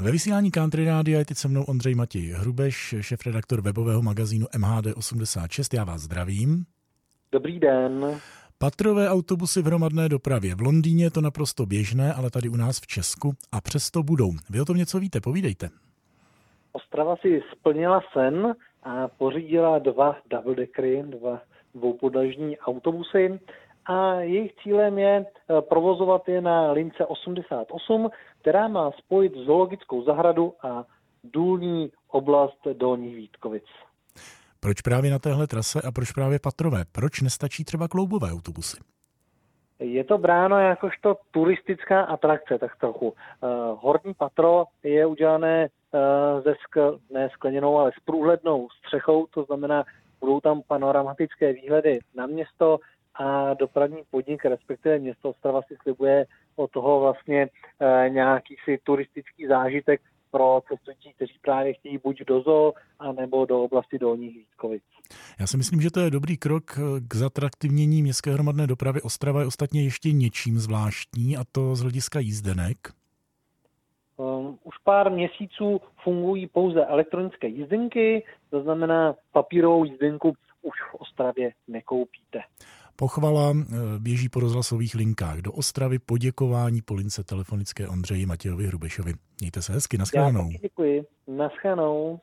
Ve vysílání Country Rádia je teď se mnou Ondřej Matěj Hrubeš, šef-redaktor webového magazínu MHD86. Já vás zdravím. Dobrý den. Patrové autobusy v hromadné dopravě. V Londýně je to naprosto běžné, ale tady u nás v Česku a přesto budou. Vy o tom něco víte, povídejte. Ostrava si splnila sen a pořídila dva double deckery, dva dvoupodlažní autobusy a jejich cílem je eh, provozovat je na lince 88, která má spojit zoologickou zahradu a důlní oblast Dolních Vítkovic. Proč právě na téhle trase a proč právě patrové? Proč nestačí třeba kloubové autobusy? Je to bráno jakožto turistická atrakce, tak trochu. Uh, horní patro je udělané uh, ze skl, ne skleněnou, ale s průhlednou střechou, to znamená, budou tam panoramatické výhledy na město, a dopravní podnik, respektive město Ostrava si slibuje od toho vlastně e, nějaký si turistický zážitek pro cestující, kteří právě chtějí buď do zoo, anebo do oblasti Dolních Vítkovic. Já si myslím, že to je dobrý krok k zatraktivnění městské hromadné dopravy. Ostrava je ostatně ještě něčím zvláštní, a to z hlediska jízdenek. Um, už pár měsíců fungují pouze elektronické jízdenky, to znamená papírovou jízdenku už v Ostravě nekoupíte. Pochvala eh, běží po rozhlasových linkách do Ostravy, poděkování po lince telefonické Ondřeji Matějovi Hrubešovi. Mějte se hezky, naschledanou. Já děkuji, naschledanou.